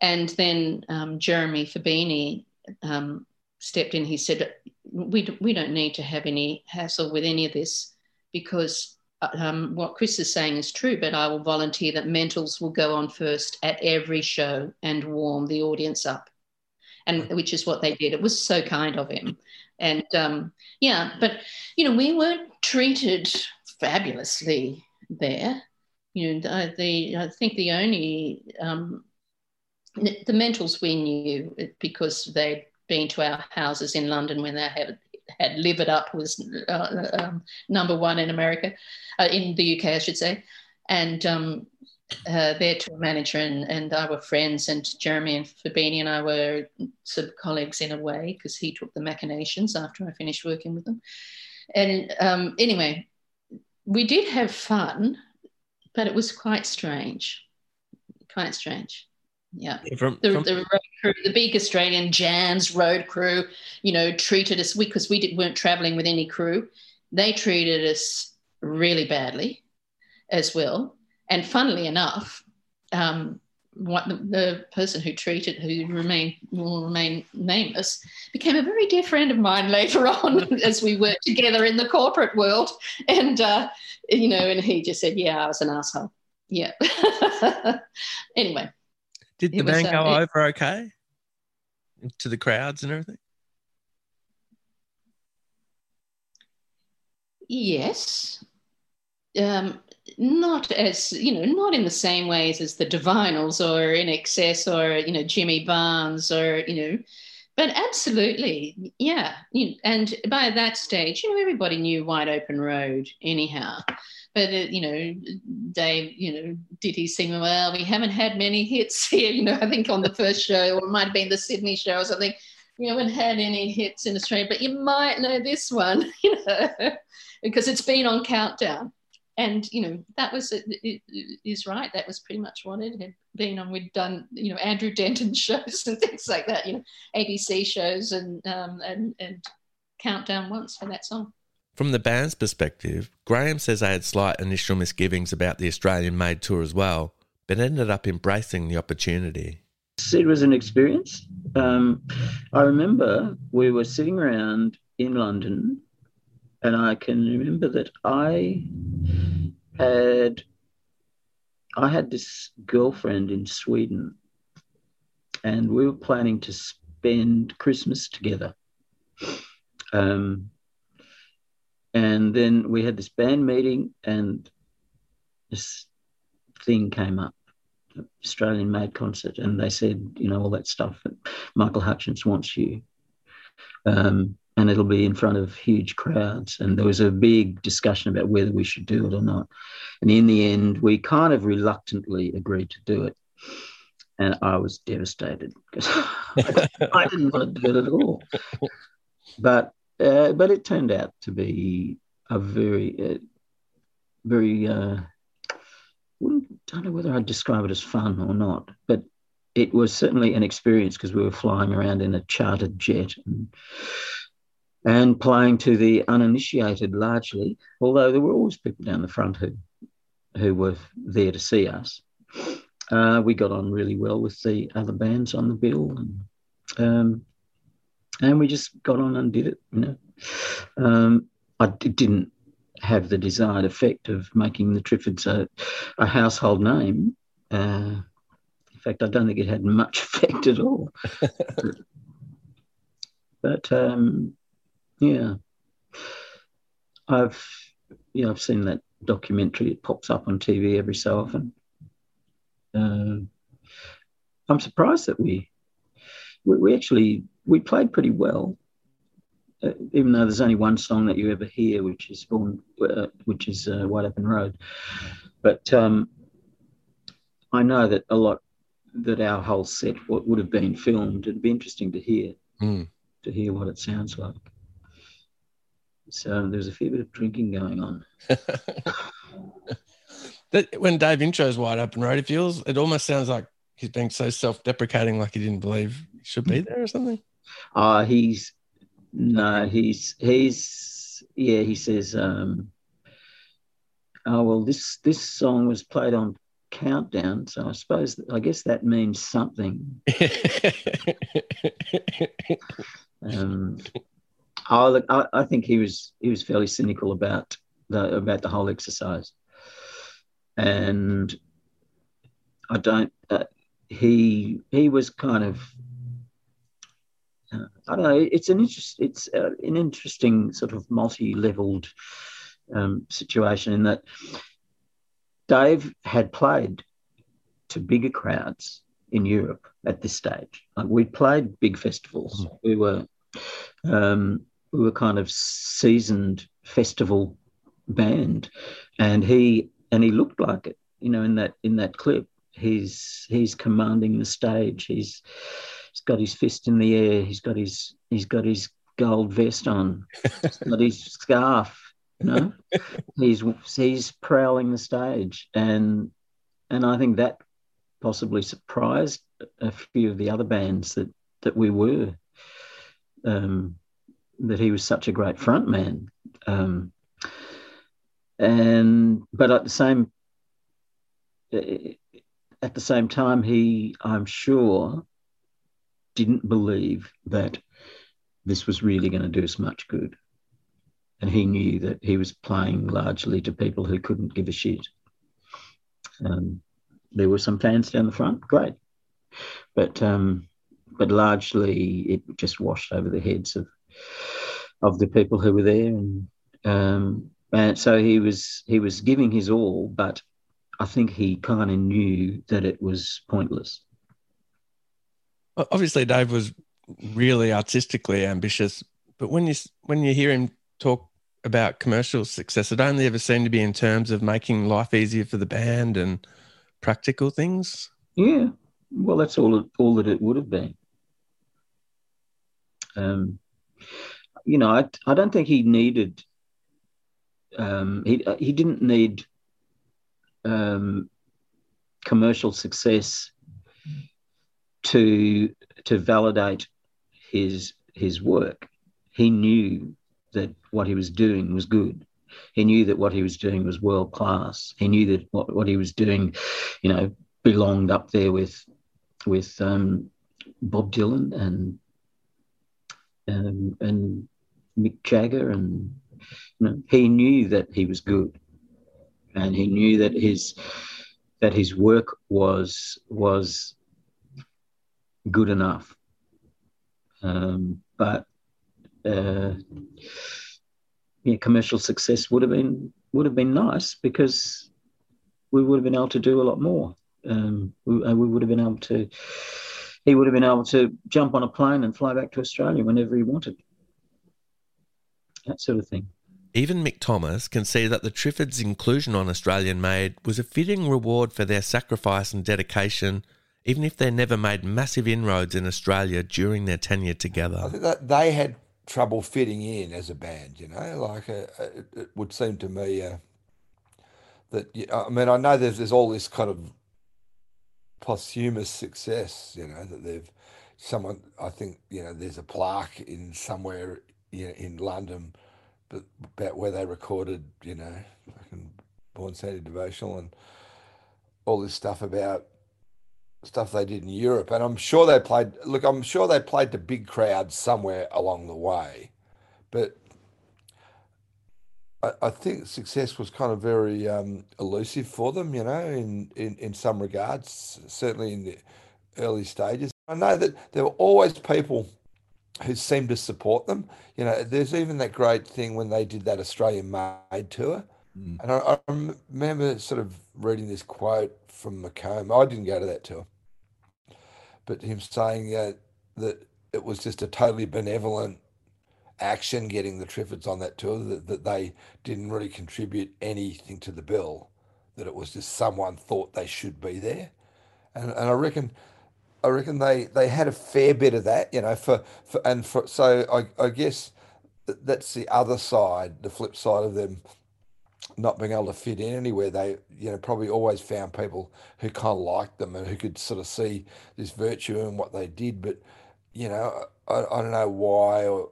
And then um, jeremy Fabinyi um, stepped in. He said we, we don't need to have any hassle with any of this because um, what Chris is saying is true, but I will volunteer that Mentals will go on first at every show and warm the audience up, and which is what they did. It was so kind of him, and um, yeah, but you know we weren't treated fabulously there. You know, the I think the only um, the Mentals we knew because they'd been to our houses in London when they had had Live It Up was uh, um, number one in America, uh, in the UK, I should say. And um, uh, their tour manager and, and I were friends, and Jeremy and Fabinyi and I were sort of colleagues in a way because he took the machinations after I finished working with them. And um, anyway, we did have fun, but it was quite strange. Quite strange. Yeah. From, the, from- the road crew, the big Australian Jands road crew, you know, treated us because we, did, weren't traveling with any crew. They treated us really badly as well. And funnily enough, um, what the, the, person who treated who remained will remain nameless became a very dear friend of mine later on as we worked together in the corporate world. And uh, you know and he just said yeah i was an asshole. Yeah. Anyway. Did the It was, band uh, go it- over okay? To the crowds and everything? Yes. Um, not as, you know, not in the same ways as the Divinyls or INXS or, you know, Jimmy Barnes or, you know, but absolutely, yeah. You, and by that stage, you know, everybody knew Wide Open Road anyhow. But, uh, you know, Dave, you know, did he sing, well, we haven't had many hits here, you know, I think on the first show, or it might have been the Sydney show or something. We haven't had any hits in Australia, but you might know this one, you know, because it's been on Countdown. And you know that was it, it, it is right. That was pretty much what it had been on. We'd done you know Andrew Denton shows and things like that. You know ABC shows and um, and and countdown once for that song. From the band's perspective, Graham says they had slight initial misgivings about the Australian made tour as well, but ended up embracing the opportunity. It was an experience. Um, I remember we were sitting around in London, and I can remember that I had I had this girlfriend in Sweden, and we were planning to spend Christmas together. Um, and then we had this band meeting, and this thing came up, Australian made concert, and they said, you know, all that stuff. That Michael Hutchence wants you, um, and it'll be in front of huge crowds. And there was a big discussion about whether we should do it or not. And in the end, we kind of reluctantly agreed to do it. And I was devastated because I didn't want to do it at all. But uh, but it turned out to be a very, uh, very. Uh, don't know whether I'd describe it as fun or not, but it was certainly an experience because we were flying around in a chartered jet and, and playing to the uninitiated largely. Although there were always people down the front who who were there to see us. Uh, we got on really well with the other bands on the bill, and um, and we just got on and did it. You know, um, I d- didn't have the desired effect of making the Triffids a, a household name. Uh, in fact, I don't think it had much effect at all. but, but um, yeah, I've yeah I've seen that documentary. It pops up on TV every so often. Uh, I'm surprised that we, we we actually we played pretty well, uh, even though there's only one song that you ever hear, which is born, uh, which is uh, Wide Open Road. But um, I know that a lot that our whole set w- would have been filmed. It'd be interesting to hear Mm. to hear what it sounds like. So there's a fair bit of drinking going on. That when Dave intros Wide Open Road, it feels it almost sounds like he's being so self-deprecating, like he didn't believe he should be there or something. Uh he's no, he's he's yeah, he says um oh well this this song was played on countdown, so I suppose I guess that means something. Um oh I, I think he was he was fairly cynical about the about the whole exercise. And I don't uh, he he was kind of uh, I don't know. It's an interest. It's uh, an interesting sort of multi-leveled um, situation in that Dave had played to bigger crowds in Europe at this stage. Like we played big festivals. We were um, we were kind of seasoned festival band, and he and he looked like it. You know, in that in that clip, he's he's commanding the stage. He's he's got his fist in the air. He's got his he's got his gold vest on. he's got his scarf. You know, he's he's prowling the stage, and and I think that possibly surprised a few of the other bands that that we were. Um, that he was such a great front man. Um, and but at the same at the same time, he, I'm sure, didn't believe that this was really going to do us much good. And he knew that he was playing largely to people who couldn't give a shit. Um, there were some fans down the front, great, but um, but largely it just washed over the heads of of the people who were there, and um, and so he was he was giving his all, but I think he kind of knew that it was pointless. Obviously, Dave was really artistically ambitious, but when you when you hear him talk about commercial success, it only ever seemed to be in terms of making life easier for the band and practical things. Yeah, well, that's all all that it would have been. Um, you know, I I don't think he needed um, he he didn't need um, commercial success to to validate his his work. He knew that what he was doing was good. He knew that what he was doing was world class. He knew that what, what he was doing, you know, belonged up there with with um, Bob Dylan and um, and Mick Jagger, and you know, he knew that he was good, and he knew that his that his work was was good enough. Um, but uh, yeah, commercial success would have been would have been nice because we would have been able to do a lot more. Um, we, uh, we would have been able to. He would have been able to jump on a plane and fly back to Australia whenever he wanted. That sort of thing. Even Mick Thomas can see that the Triffids' inclusion on Australian Made was a fitting reward for their sacrifice and dedication, even if they never made massive inroads in Australia during their tenure together. I together. think that they had trouble fitting in as a band. You know, like uh, uh, it, it would seem to me uh, that I mean I know there's there's all this kind of posthumous success. You know that they've someone I think you know there's a plaque in somewhere you know, in London, but about where they recorded you know fucking Born Sandy Devotional and all this stuff about stuff they did in Europe, and I'm sure they played. Look, I'm sure they played to big crowds somewhere along the way, but I, I think success was kind of very um, elusive for them. You know, in, in in some regards, certainly in the early stages. I know that there were always people who seemed to support them. You know, there's even that great thing when they did that Australian Made tour. And I, I remember sort of reading this quote from McComb. I didn't go to that tour, but him saying uh, that it was just a totally benevolent action getting the Triffids on that tour, that, that they didn't really contribute anything to the bill, that it was just someone thought they should be there. And, and I reckon I reckon they, they had a fair bit of that, you know, for, for and for so I, I guess that's the other side, the flip side of them not being able to fit in anywhere. They, you know, probably always found people who kind of liked them and who could sort of see this virtue in what they did. But, you know, I, I don't know why or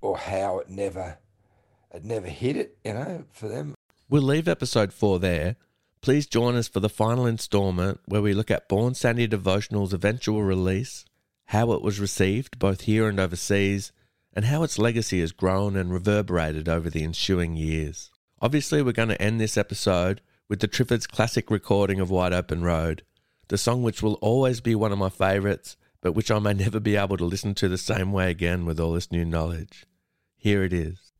or how it never it never hit it, you know, for them. We'll leave episode 4 there. Please join us for the final instalment where we look at Born Sandy Devotional's eventual release, how it was received both here and overseas, and how its legacy has grown and reverberated over the ensuing years. Obviously, we're going to end this episode with the Triffids' classic recording of Wide Open Road, the song which will always be one of my favourites, but which I may never be able to listen to the same way again with all this new knowledge. Here it is.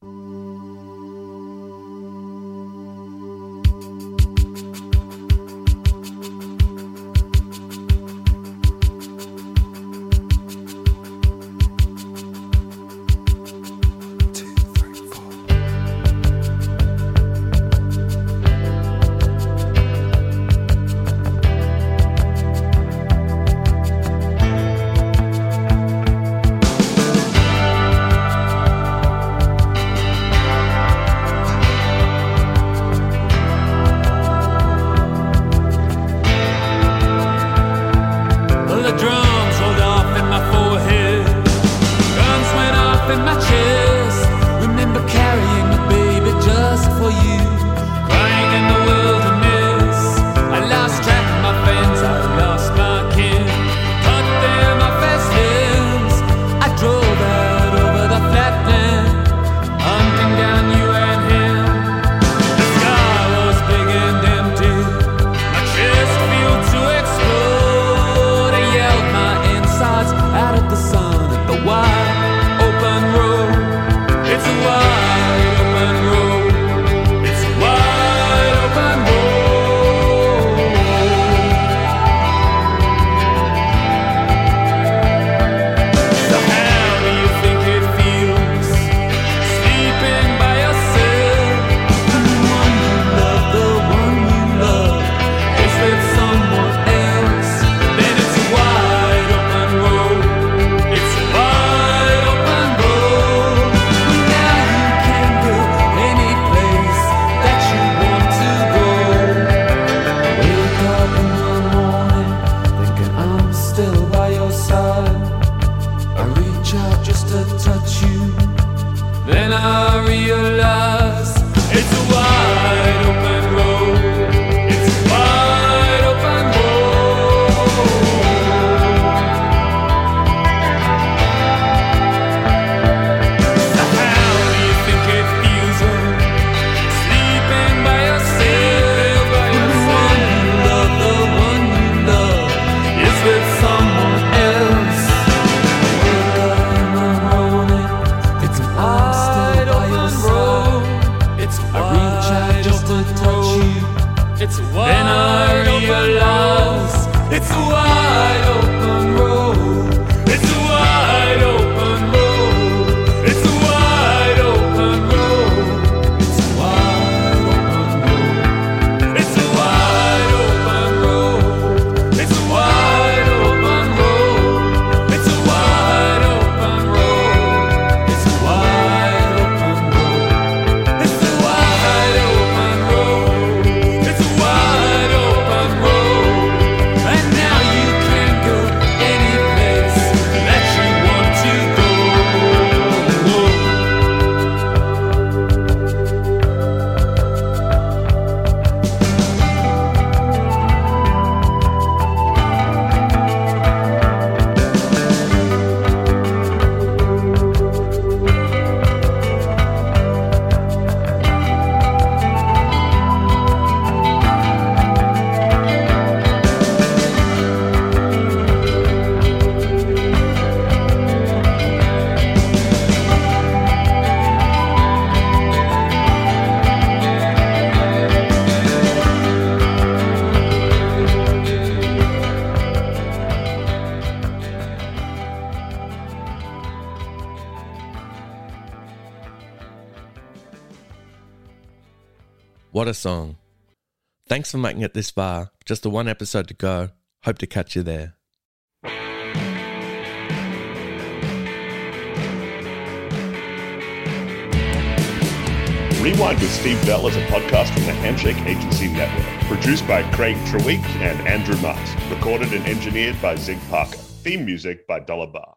It's wide then I realize it's wide open. What a song. Thanks for making it this far. Just the one episode to go. Hope to catch you there. Rewind with Steve Bell is a podcast from the Handshake Agency Network. Produced by Craig Treweek and Andrew Mars. Recorded and engineered by Zig Parker. Theme music by Dollar Bar.